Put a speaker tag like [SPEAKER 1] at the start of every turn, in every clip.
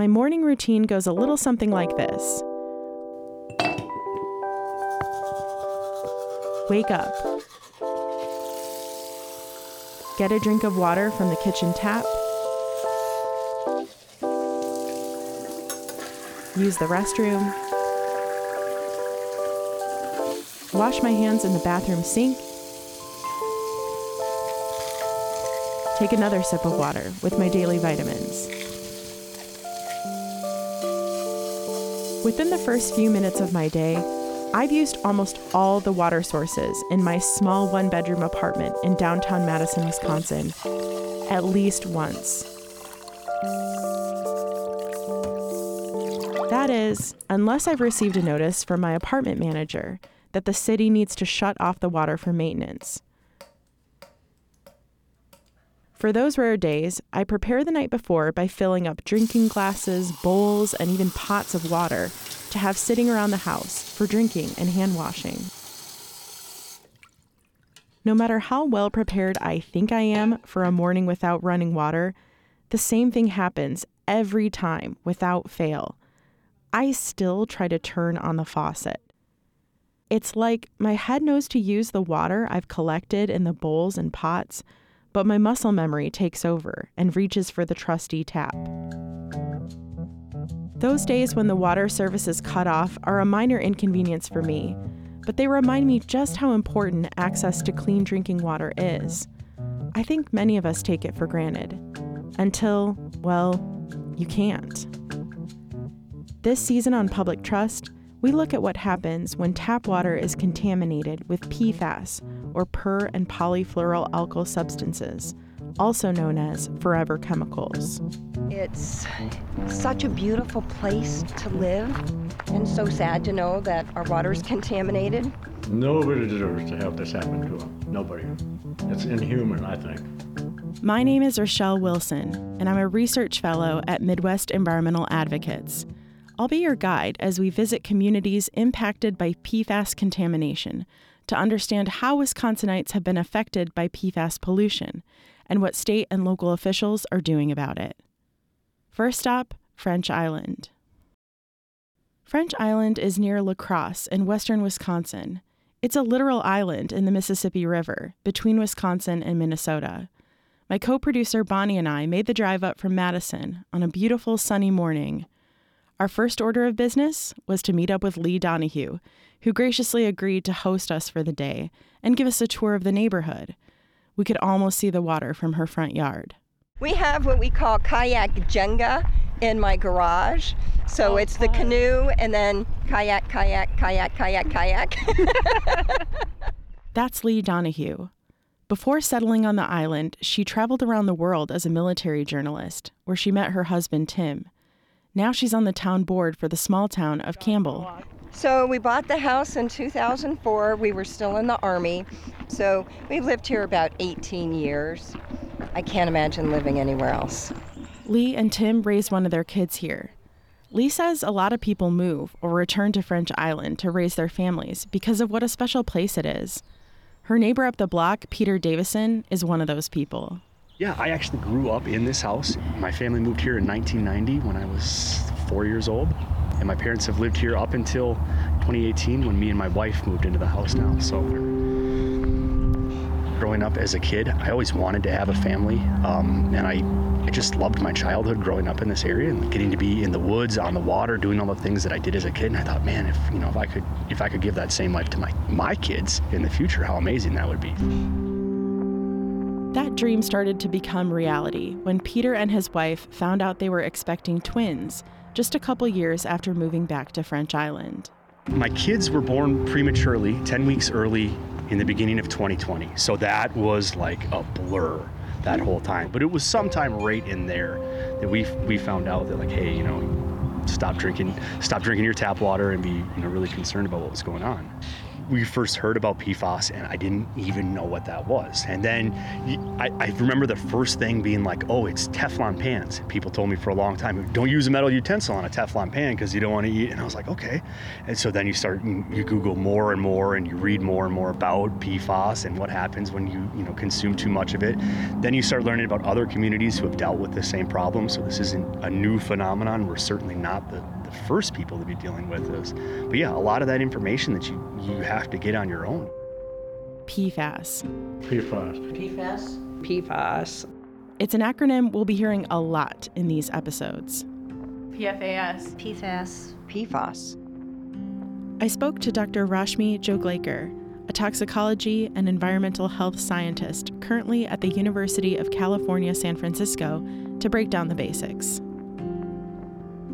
[SPEAKER 1] My morning routine goes a little something like this Wake up. Get a drink of water from the kitchen tap. Use the restroom. Wash my hands in the bathroom sink. Take another sip of water with my daily vitamins. Within the first few minutes of my day, I've used almost all the water sources in my small one bedroom apartment in downtown Madison, Wisconsin, at least once. That is, unless I've received a notice from my apartment manager that the city needs to shut off the water for maintenance. For those rare days, I prepare the night before by filling up drinking glasses, bowls, and even pots of water to have sitting around the house for drinking and hand washing. No matter how well prepared I think I am for a morning without running water, the same thing happens every time without fail. I still try to turn on the faucet. It's like my head knows to use the water I've collected in the bowls and pots, but my muscle memory takes over and reaches for the trusty tap. Those days when the water service is cut off are a minor inconvenience for me, but they remind me just how important access to clean drinking water is. I think many of us take it for granted. Until, well, you can't. This season on Public Trust, we look at what happens when tap water is contaminated with PFAS, or per and polyfluoroalkyl substances, also known as forever chemicals.
[SPEAKER 2] It's such a beautiful place to live, and so sad to know that our water is contaminated.
[SPEAKER 3] Nobody deserves to have this happen to them. Nobody. It's inhuman, I think.
[SPEAKER 1] My name is Rochelle Wilson, and I'm a research fellow at Midwest Environmental Advocates. I'll be your guide as we visit communities impacted by PFAS contamination to understand how Wisconsinites have been affected by PFAS pollution and what state and local officials are doing about it. First stop, French Island. French Island is near La Crosse in western Wisconsin. It's a literal island in the Mississippi River between Wisconsin and Minnesota. My co producer Bonnie and I made the drive up from Madison on a beautiful sunny morning. Our first order of business was to meet up with Lee Donahue, who graciously agreed to host us for the day and give us a tour of the neighborhood. We could almost see the water from her front yard.
[SPEAKER 2] We have what we call kayak Jenga in my garage. So oh, it's the canoe and then kayak, kayak, kayak, kayak, kayak.
[SPEAKER 1] That's Lee Donahue. Before settling on the island, she traveled around the world as a military journalist, where she met her husband, Tim. Now she's on the town board for the small town of Campbell.
[SPEAKER 2] So we bought the house in 2004. We were still in the Army. So we've lived here about 18 years. I can't imagine living anywhere else.
[SPEAKER 1] Lee and Tim raised one of their kids here. Lee says a lot of people move or return to French Island to raise their families because of what a special place it is. Her neighbor up the block, Peter Davison, is one of those people.
[SPEAKER 4] Yeah, I actually grew up in this house. My family moved here in 1990 when I was four years old. And my parents have lived here up until 2018 when me and my wife moved into the house now. So growing up as a kid, I always wanted to have a family, um, and I, I just loved my childhood growing up in this area and getting to be in the woods, on the water, doing all the things that I did as a kid. And I thought, man, if you know, if I could, if I could give that same life to my my kids in the future, how amazing that would be.
[SPEAKER 1] That dream started to become reality when Peter and his wife found out they were expecting twins just a couple years after moving back to French Island.
[SPEAKER 4] My kids were born prematurely, 10 weeks early in the beginning of 2020. So that was like a blur that whole time. But it was sometime right in there that we we found out that like, hey, you know, stop drinking, stop drinking your tap water, and be you know really concerned about what was going on. We first heard about PFAS, and I didn't even know what that was. And then I, I remember the first thing being like, oh, it's Teflon pans. People told me for a long time, don't use a metal utensil on a Teflon pan because you don't want to eat. And I was like, okay. And so then you start, you Google more and more, and you read more and more about PFAS and what happens when you, you know, consume too much of it. Then you start learning about other communities who have dealt with the same problem. So this isn't a new phenomenon. We're certainly not the, the first people to be dealing with this. But yeah, a lot of that information that you, you have to get on your own.
[SPEAKER 1] PFAS.
[SPEAKER 3] PFAS.
[SPEAKER 5] PFAS?
[SPEAKER 6] PFAS.
[SPEAKER 1] It's an acronym we'll be hearing a lot in these episodes.
[SPEAKER 7] PFAS.
[SPEAKER 5] PFAS.
[SPEAKER 2] PFAS.
[SPEAKER 1] I spoke to Dr. Rashmi Joglekar, a toxicology and environmental health scientist currently at the University of California, San Francisco, to break down the basics.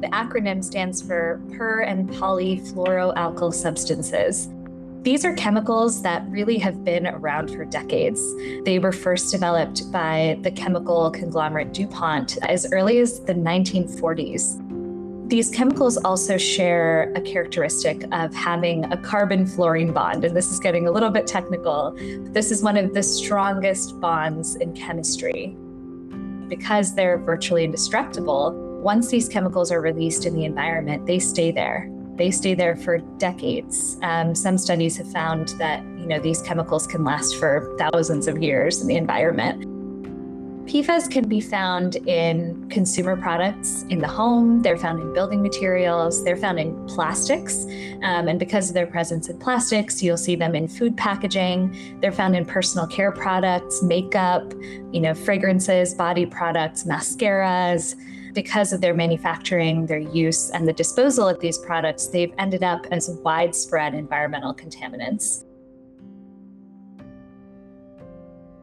[SPEAKER 8] The acronym stands for per and polyfluoroalkyl substances. These are chemicals that really have been around for decades. They were first developed by the chemical conglomerate DuPont as early as the 1940s. These chemicals also share a characteristic of having a carbon fluorine bond, and this is getting a little bit technical. But this is one of the strongest bonds in chemistry. Because they're virtually indestructible, once these chemicals are released in the environment, they stay there. They stay there for decades. Um, some studies have found that you know these chemicals can last for thousands of years in the environment. PFAS can be found in consumer products in the home, they're found in building materials, they're found in plastics. Um, and because of their presence in plastics, you'll see them in food packaging. They're found in personal care products, makeup, you know, fragrances, body products, mascaras because of their manufacturing, their use, and the disposal of these products, they've ended up as widespread environmental contaminants.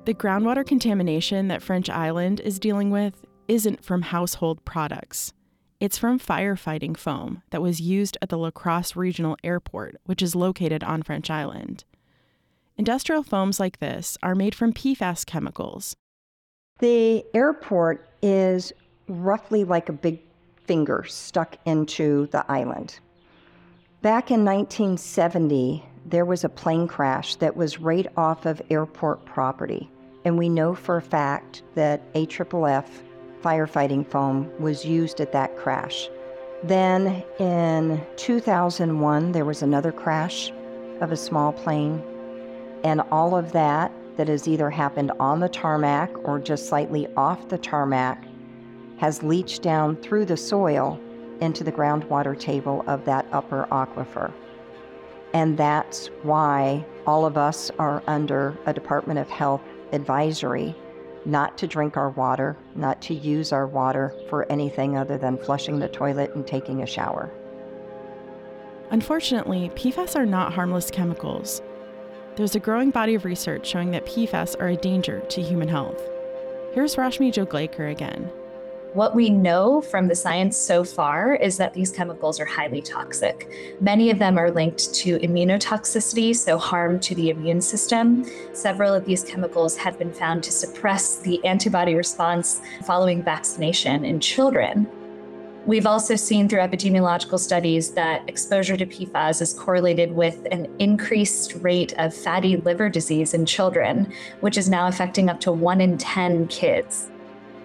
[SPEAKER 1] The groundwater contamination that French Island is dealing with isn't from household products. It's from firefighting foam that was used at the La Crosse Regional Airport, which is located on French Island. Industrial foams like this are made from PFAS chemicals.
[SPEAKER 2] The airport is roughly like a big finger stuck into the island. Back in 1970, there was a plane crash that was right off of airport property, and we know for a fact that AFFF firefighting foam was used at that crash. Then in 2001, there was another crash of a small plane, and all of that that has either happened on the tarmac or just slightly off the tarmac has leached down through the soil into the groundwater table of that upper aquifer. And that's why all of us are under a Department of Health advisory not to drink our water, not to use our water for anything other than flushing the toilet and taking a shower.
[SPEAKER 1] Unfortunately, PFAS are not harmless chemicals. There's a growing body of research showing that PFAS are a danger to human health. Here's Rashmi Joglekar again.
[SPEAKER 8] What we know from the science so far is that these chemicals are highly toxic. Many of them are linked to immunotoxicity, so harm to the immune system. Several of these chemicals have been found to suppress the antibody response following vaccination in children. We've also seen through epidemiological studies that exposure to PFAS is correlated with an increased rate of fatty liver disease in children, which is now affecting up to one in 10 kids.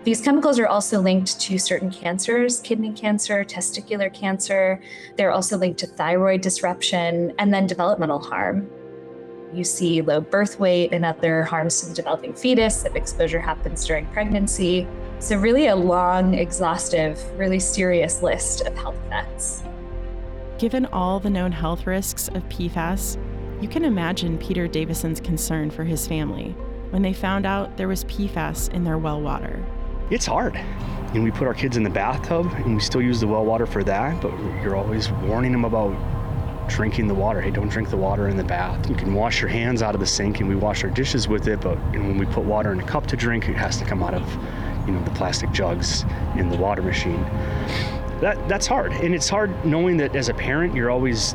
[SPEAKER 8] These chemicals are also linked to certain cancers, kidney cancer, testicular cancer. They're also linked to thyroid disruption and then developmental harm. You see low birth weight and other harms to the developing fetus if exposure happens during pregnancy. So, really, a long, exhaustive, really serious list of health effects.
[SPEAKER 1] Given all the known health risks of PFAS, you can imagine Peter Davison's concern for his family when they found out there was PFAS in their well water
[SPEAKER 4] it's hard. And we put our kids in the bathtub and we still use the well water for that, but you're always warning them about drinking the water. Hey, don't drink the water in the bath. You can wash your hands out of the sink and we wash our dishes with it, but when we put water in a cup to drink, it has to come out of, you know, the plastic jugs in the water machine. That that's hard. And it's hard knowing that as a parent, you're always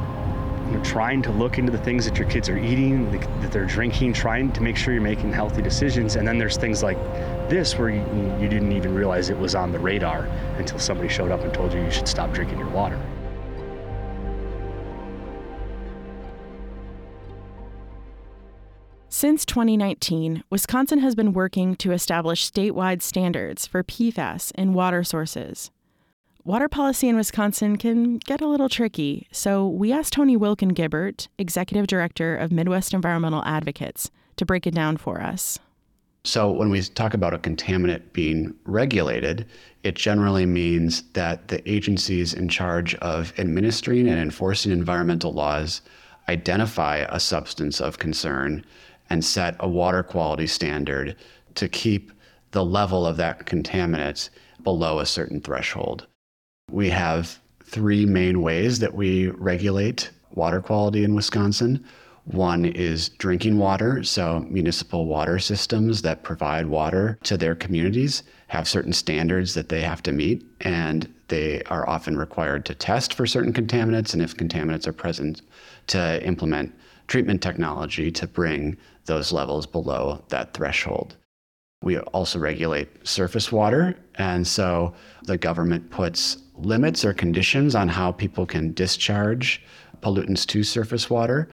[SPEAKER 4] trying to look into the things that your kids are eating, that they're drinking, trying to make sure you're making healthy decisions. And then there's things like this where you, you didn't even realize it was on the radar until somebody showed up and told you you should stop drinking your water.
[SPEAKER 1] Since 2019, Wisconsin has been working to establish statewide standards for PFAS in water sources. Water policy in Wisconsin can get a little tricky, so we asked Tony Wilkin Gibart, Executive Director of Midwest Environmental Advocates, to break it down for us.
[SPEAKER 5] So, when we talk about a contaminant being regulated, it generally means that the agencies in charge of administering and enforcing environmental laws identify a substance of concern and set a water quality standard to keep the level of that contaminant below a certain threshold. We have three main ways that we regulate water quality in Wisconsin. One is drinking water. So, municipal water systems that provide water to their communities have certain standards that they have to meet, and they are often required to test for certain contaminants. And if contaminants are present, to implement treatment technology to bring those levels below that threshold. We also regulate surface water. And so the government puts limits or conditions on how people can discharge pollutants to surface water.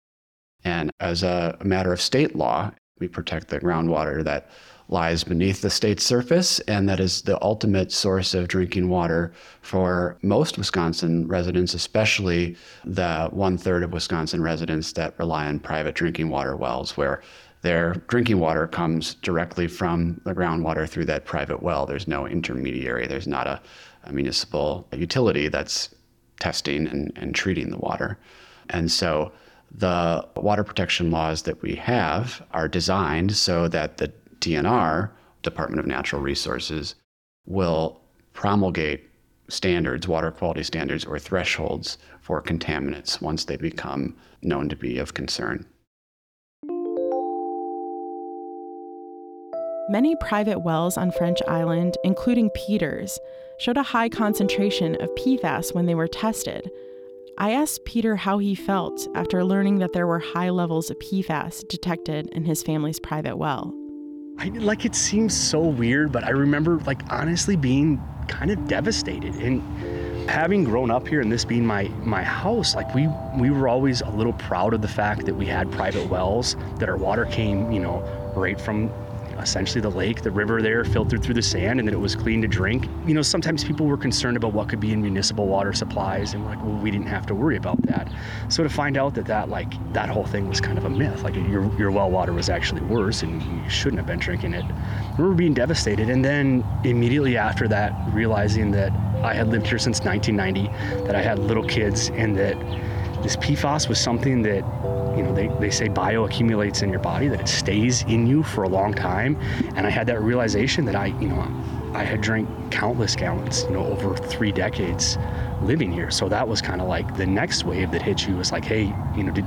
[SPEAKER 5] And as a matter of state law, we protect the groundwater that lies beneath the state's surface, and that is the ultimate source of drinking water for most Wisconsin residents, especially the one third of Wisconsin residents that rely on private drinking water wells, where their drinking water comes directly from the groundwater through that private well. There's no intermediary, there's not a, a municipal utility that's testing and, and treating the water. And so the water protection laws that we have are designed so that the DNR, Department of Natural Resources, will promulgate standards, water quality standards, or thresholds for contaminants once they become known to be of concern.
[SPEAKER 1] Many private wells on French Island, including Peter's, showed a high concentration of PFAS when they were tested. I asked Peter how he felt after learning that there were high levels of PFAS detected in his family's private well.
[SPEAKER 4] I, like it seems so weird, but I remember like honestly being kind of devastated and having grown up here and this being my my house like we we were always a little proud of the fact that we had private wells that our water came you know right from essentially the lake, the river there filtered through the sand, and that it was clean to drink. You know, sometimes people were concerned about what could be in municipal water supplies, and like, well, we didn't have to worry about that. So to find out that that like that whole thing was kind of a myth, like your your well water was actually worse, and you shouldn't have been drinking it. We were being devastated, and then immediately after that, realizing that I had lived here since 1990, that I had little kids, and that this PFAS was something that you know, they, they say bioaccumulates in your body, that it stays in you for a long time. And I had that realization that I, you know, I had drank countless gallons, you know, over three decades living here. So that was kind of like the next wave that hit you was like, hey, you know, did,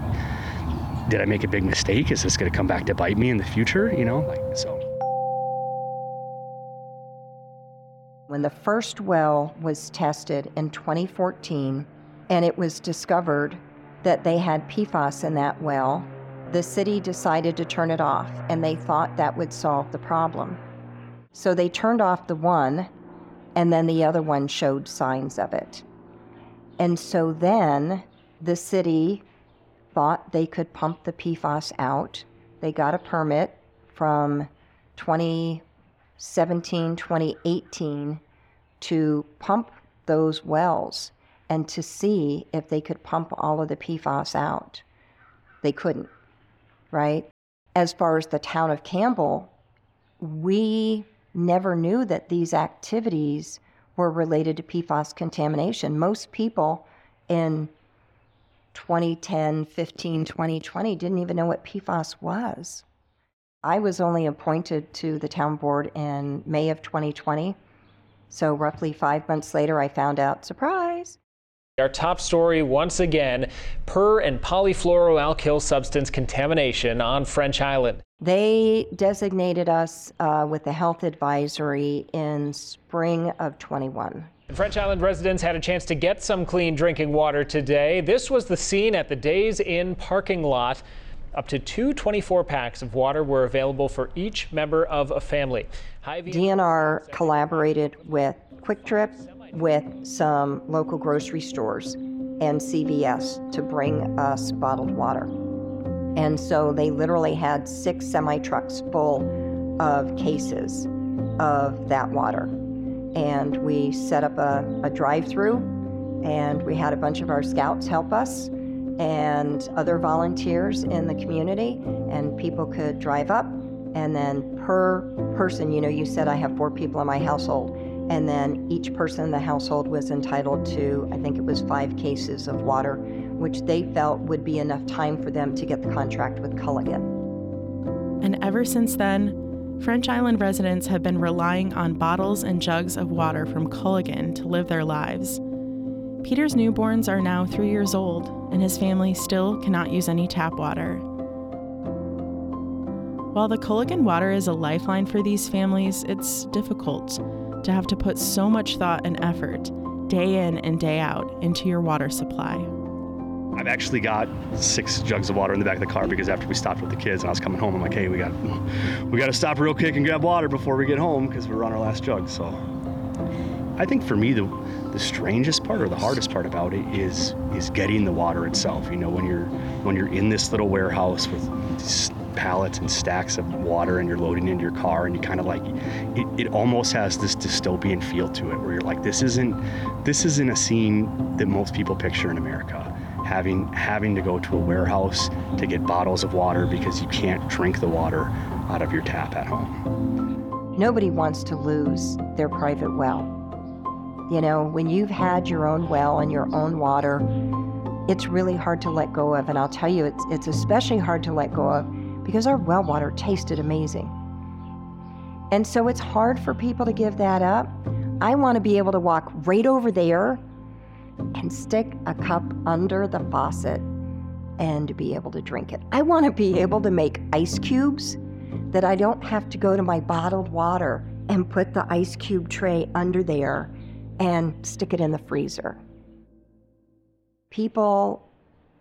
[SPEAKER 4] did I make a big mistake? Is this going to come back to bite me in the future? You know, like, so.
[SPEAKER 2] When the first well was tested in 2014 and it was discovered that they had PFAS in that well, the city decided to turn it off, and they thought that would solve the problem. So they turned off the one, and then the other one showed signs of it. And so then the city thought they could pump the PFAS out. They got a permit from 2017, 2018 to pump those wells and to see if they could pump all of the PFAS out. They couldn't, right? As far as the town of Campbell, we never knew that these activities were related to PFAS contamination. Most people in 2010, 15, 2020 didn't even know what PFAS was. I was only appointed to the town board in May of 2020. So, roughly five months later, I found out surprise,
[SPEAKER 6] our top story once again per and polyfluoroalkyl substance contamination on French Island.
[SPEAKER 2] They designated us uh, with a health advisory in spring of 21.
[SPEAKER 6] French Island residents had a chance to get some clean drinking water today. This was the scene at the Days Inn parking lot. Up to two 24 packs of water were available for each member of a family.
[SPEAKER 2] DNR collaborated with Kwik Trip with some local grocery stores and CVS to bring us bottled water. And so they literally had six semi trucks full of cases of that water. And we set up a, a drive through, and we had a bunch of our scouts help us and other volunteers in the community, and people could drive up. And then per person, you know, you said I have four people in my household, and then each person in the household was entitled to, I think it was five cases of water, which they felt would be enough time for them to get the contract with Culligan.
[SPEAKER 1] And ever since then, French Island residents have been relying on bottles and jugs of water from Culligan to live their lives. Peter's newborns are now three years old, and his family still cannot use any tap water. While the Culligan water is a lifeline for these families, it's difficult to have to put so much thought and effort, day in and day out, into your water supply.
[SPEAKER 4] I've actually got six jugs of water in the back of the car because after we stopped with the kids and I was coming home, I'm like, hey, we got we got to stop real quick and grab water before we get home because we're on our last jug. So I think for me the the strangest part or the hardest part about it is is getting the water itself. You know, when you're when you're in this little warehouse with pallets and stacks of water and you're loading into your car and you kind of like it, it almost has this dystopian feel to it where you're like this isn't this isn't a scene that most people picture in America having having to go to a warehouse to get bottles of water because you can't drink the water out of your tap at home.
[SPEAKER 2] Nobody wants to lose their private well. You know, when you've had your own well and your own water, it's really hard to let go of. And I'll tell you, it's, it's especially hard to let go of because our well water tasted amazing. And so it's hard for people to give that up. I want to be able to walk right over there and stick a cup under the faucet and be able to drink it. I want to be able to make ice cubes that I don't have to go to my bottled water and put the ice cube tray under there and stick it in the freezer. People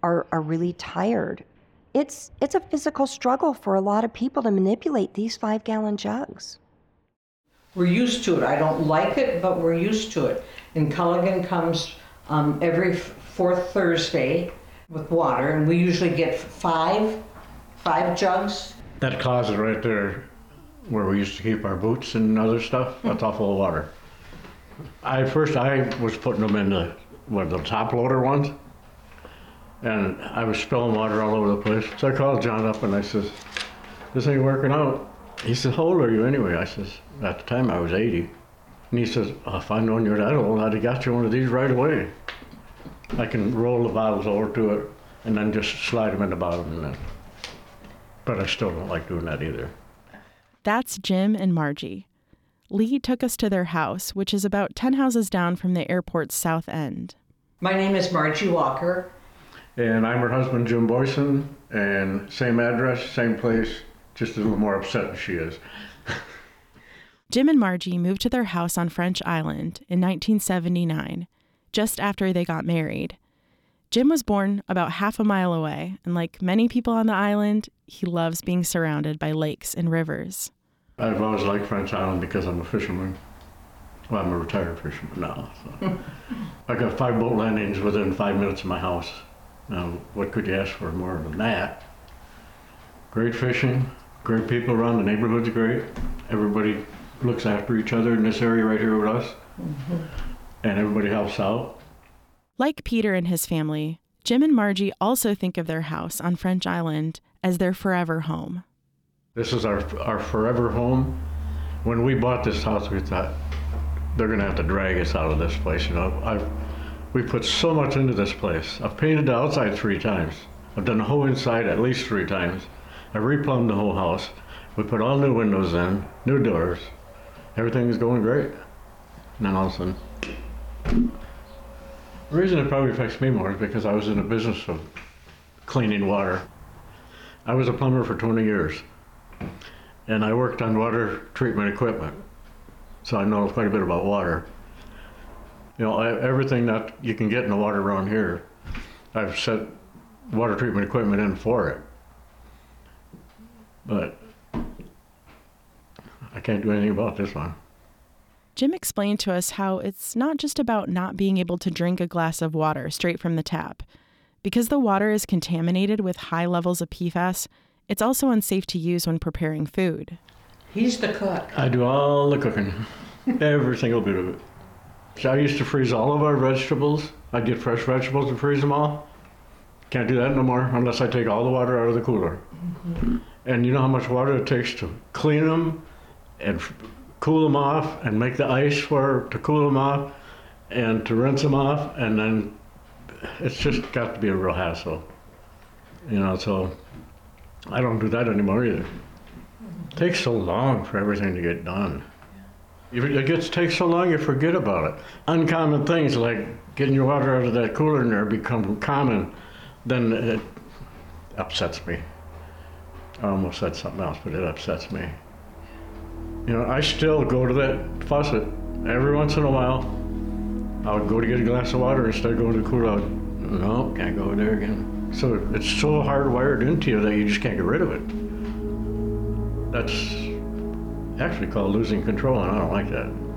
[SPEAKER 2] are, are really tired. It's, it's a physical struggle for a lot of people to manipulate these five gallon jugs.
[SPEAKER 9] We're used to it. I don't like it, but we're used to it. And Culligan comes um, every fourth Thursday with water, and we usually get five, five jugs.
[SPEAKER 3] That closet right there, where we used to keep our boots and other stuff, that's all full of water. I first I was putting them in the what the top loader ones, and I was spilling water all over the place. So I called John up and I says, "This ain't working out." He says, "How old are you anyway?" I says, "At the time I was 80." And he says, oh, if I'd known you were that old, I'd have got you one of these right away. I can roll the bottles over to it and then just slide them in the bottom. And then. But I still don't like doing that either.
[SPEAKER 1] That's Jim and Margie. Lee took us to their house, which is about 10 houses down from the airport's south end.
[SPEAKER 9] My name is Margie Walker.
[SPEAKER 3] And I'm her husband, Jim Boyson, and same address, same place, just a little more upset than she is.
[SPEAKER 1] Jim and Margie moved to their house on French Island in 1979, just after they got married. Jim was born about half a mile away, and like many people on the island, he loves being surrounded by lakes and rivers.
[SPEAKER 3] I've always liked French Island because I'm a fisherman. Well, I'm a retired fisherman now. So. I got five boat landings within five minutes of my house. Now, what could you ask for more than that? Great fishing, great people around, the neighborhood's great. Everybody looks after each other in this area right here with us, mm-hmm. and everybody helps out.
[SPEAKER 1] Like Peter and his family, Jim and Margie also think of their house on French Island as their forever home.
[SPEAKER 3] This is our our forever home. When we bought this house, we thought they're going to have to drag us out of this place. You know, I've we put so much into this place. I've painted the outside three times. I've done the whole inside at least three times. I've replumbed the whole house. We put all new windows in, new doors everything is going great. And then all of a sudden, the reason it probably affects me more is because I was in the business of cleaning water. I was a plumber for 20 years, and I worked on water treatment equipment, so I know quite a bit about water. You know, I, everything that you can get in the water around here, I've set water treatment equipment in for it. But I can't do anything about this one.
[SPEAKER 1] Jim explained to us how it's not just about not being able to drink a glass of water straight from the tap, Because the water is contaminated with high levels of PFAS, it's also unsafe to use when preparing food.
[SPEAKER 9] He's the cook.
[SPEAKER 3] I do all the cooking, every single bit of it. So I used to freeze all of our vegetables. I'd get fresh vegetables and freeze them all. Can't do that no more unless I take all the water out of the cooler. Mm-hmm. And you know how much water it takes to clean them and f- cool them off and make the ice for to cool them off and to rinse them off and then it's just got to be a real hassle. You know, so I don't do that anymore either. It takes so long for everything to get done. It gets takes so long, you forget about it. Uncommon things like getting your water out of that cooler in there become common, then it upsets me. I almost said something else, but it upsets me. You know, I still go to that faucet every once in a while. I'll go to get a glass of water instead of going to the cooler. No, can't go there again. So it's so hardwired into you that you just can't get rid of it. That's actually called losing control, and I don't like that.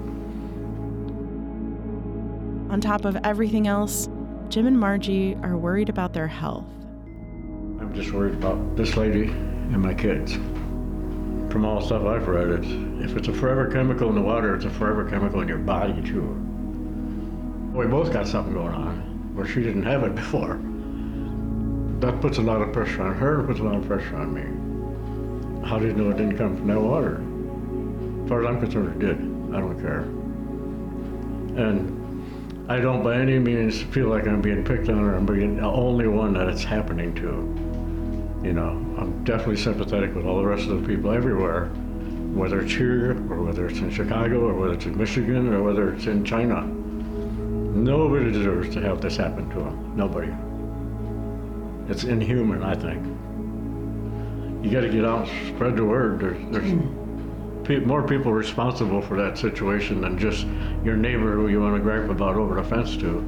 [SPEAKER 1] On top of everything else, Jim and Margie are worried about their health.
[SPEAKER 3] I'm just worried about this lady and my kids. From all the stuff I've read, it's, if it's a forever chemical in the water, it's a forever chemical in your body too. We both got something going on where she didn't have it before. That puts a lot of pressure on her, puts a lot of pressure on me. How do you know it didn't come from that water? As far as I'm concerned, it did. I don't care. And I don't by any means feel like I'm being picked on or I'm being the only one that it's happening to. You know, I'm definitely sympathetic with all the rest of the people everywhere, whether it's here or whether it's in Chicago or whether it's in Michigan or whether it's in China. Nobody deserves to have this happen to them. Nobody. It's inhuman, I think. You got to get out and spread the word. There's, there's hmm. Pe- more people responsible for that situation than just your neighbor who you want to gripe about over the fence to.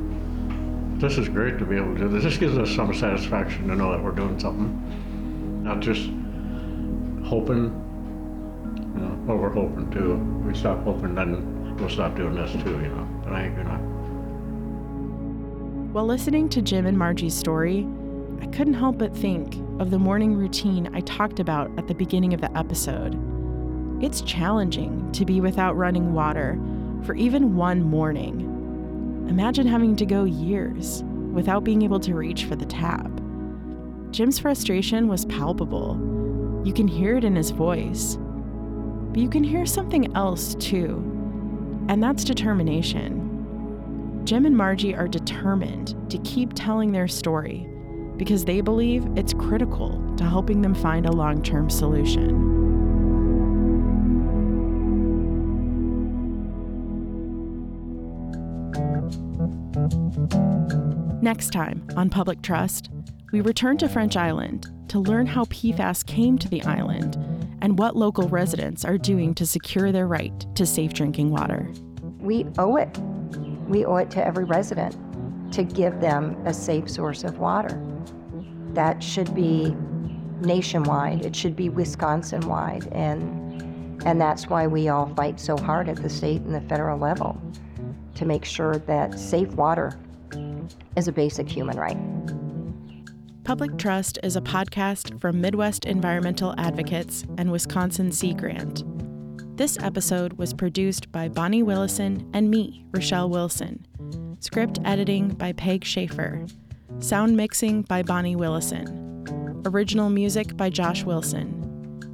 [SPEAKER 3] This is great to be able to do this. This gives us some satisfaction to know that we're doing something, not just hoping. You know, well, we're hoping too. We stop hoping, then we'll stop doing this too. You know, but I ain't gonna.
[SPEAKER 1] While listening to Jim and Margie's story, I couldn't help but think of the morning routine I talked about at the beginning of the episode. It's challenging to be without running water for even one morning. Imagine having to go years without being able to reach for the tap. Jim's frustration was palpable. You can hear it in his voice. But you can hear something else too, and that's determination. Jim and Margie are determined to keep telling their story because they believe it's critical to helping them find a long term solution. Next time on Public Trust, we return to French Island to learn how PFAS came to the island and what local residents are doing to secure their right to safe drinking water.
[SPEAKER 2] We owe it. We owe it to every resident to give them a safe source of water. That should be nationwide. It should be Wisconsin wide. And, and that's why we all fight so hard at the state and the federal level to make sure that safe water is a basic human right.
[SPEAKER 1] Public Trust is a podcast from Midwest Environmental Advocates and Wisconsin Sea Grant. This episode was produced by Bonnie Willison and me, Rochelle Wilson. Script editing by Peg Schaefer. Sound mixing by Bonnie Willison. Original music by Josh Wilson.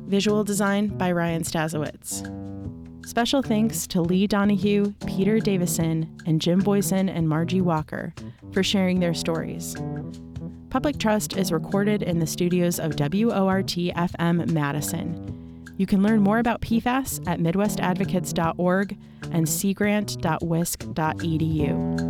[SPEAKER 1] Visual design by Ryan Stazowitz. Special thanks to Lee Donahue, Peter Davison, and Jim Boyson and Margie Walker for sharing their stories. Public Trust is recorded in the studios of WORT FM Madison. You can learn more about PFAS at MidwestAdvocates.org and seagrant.wisc.edu.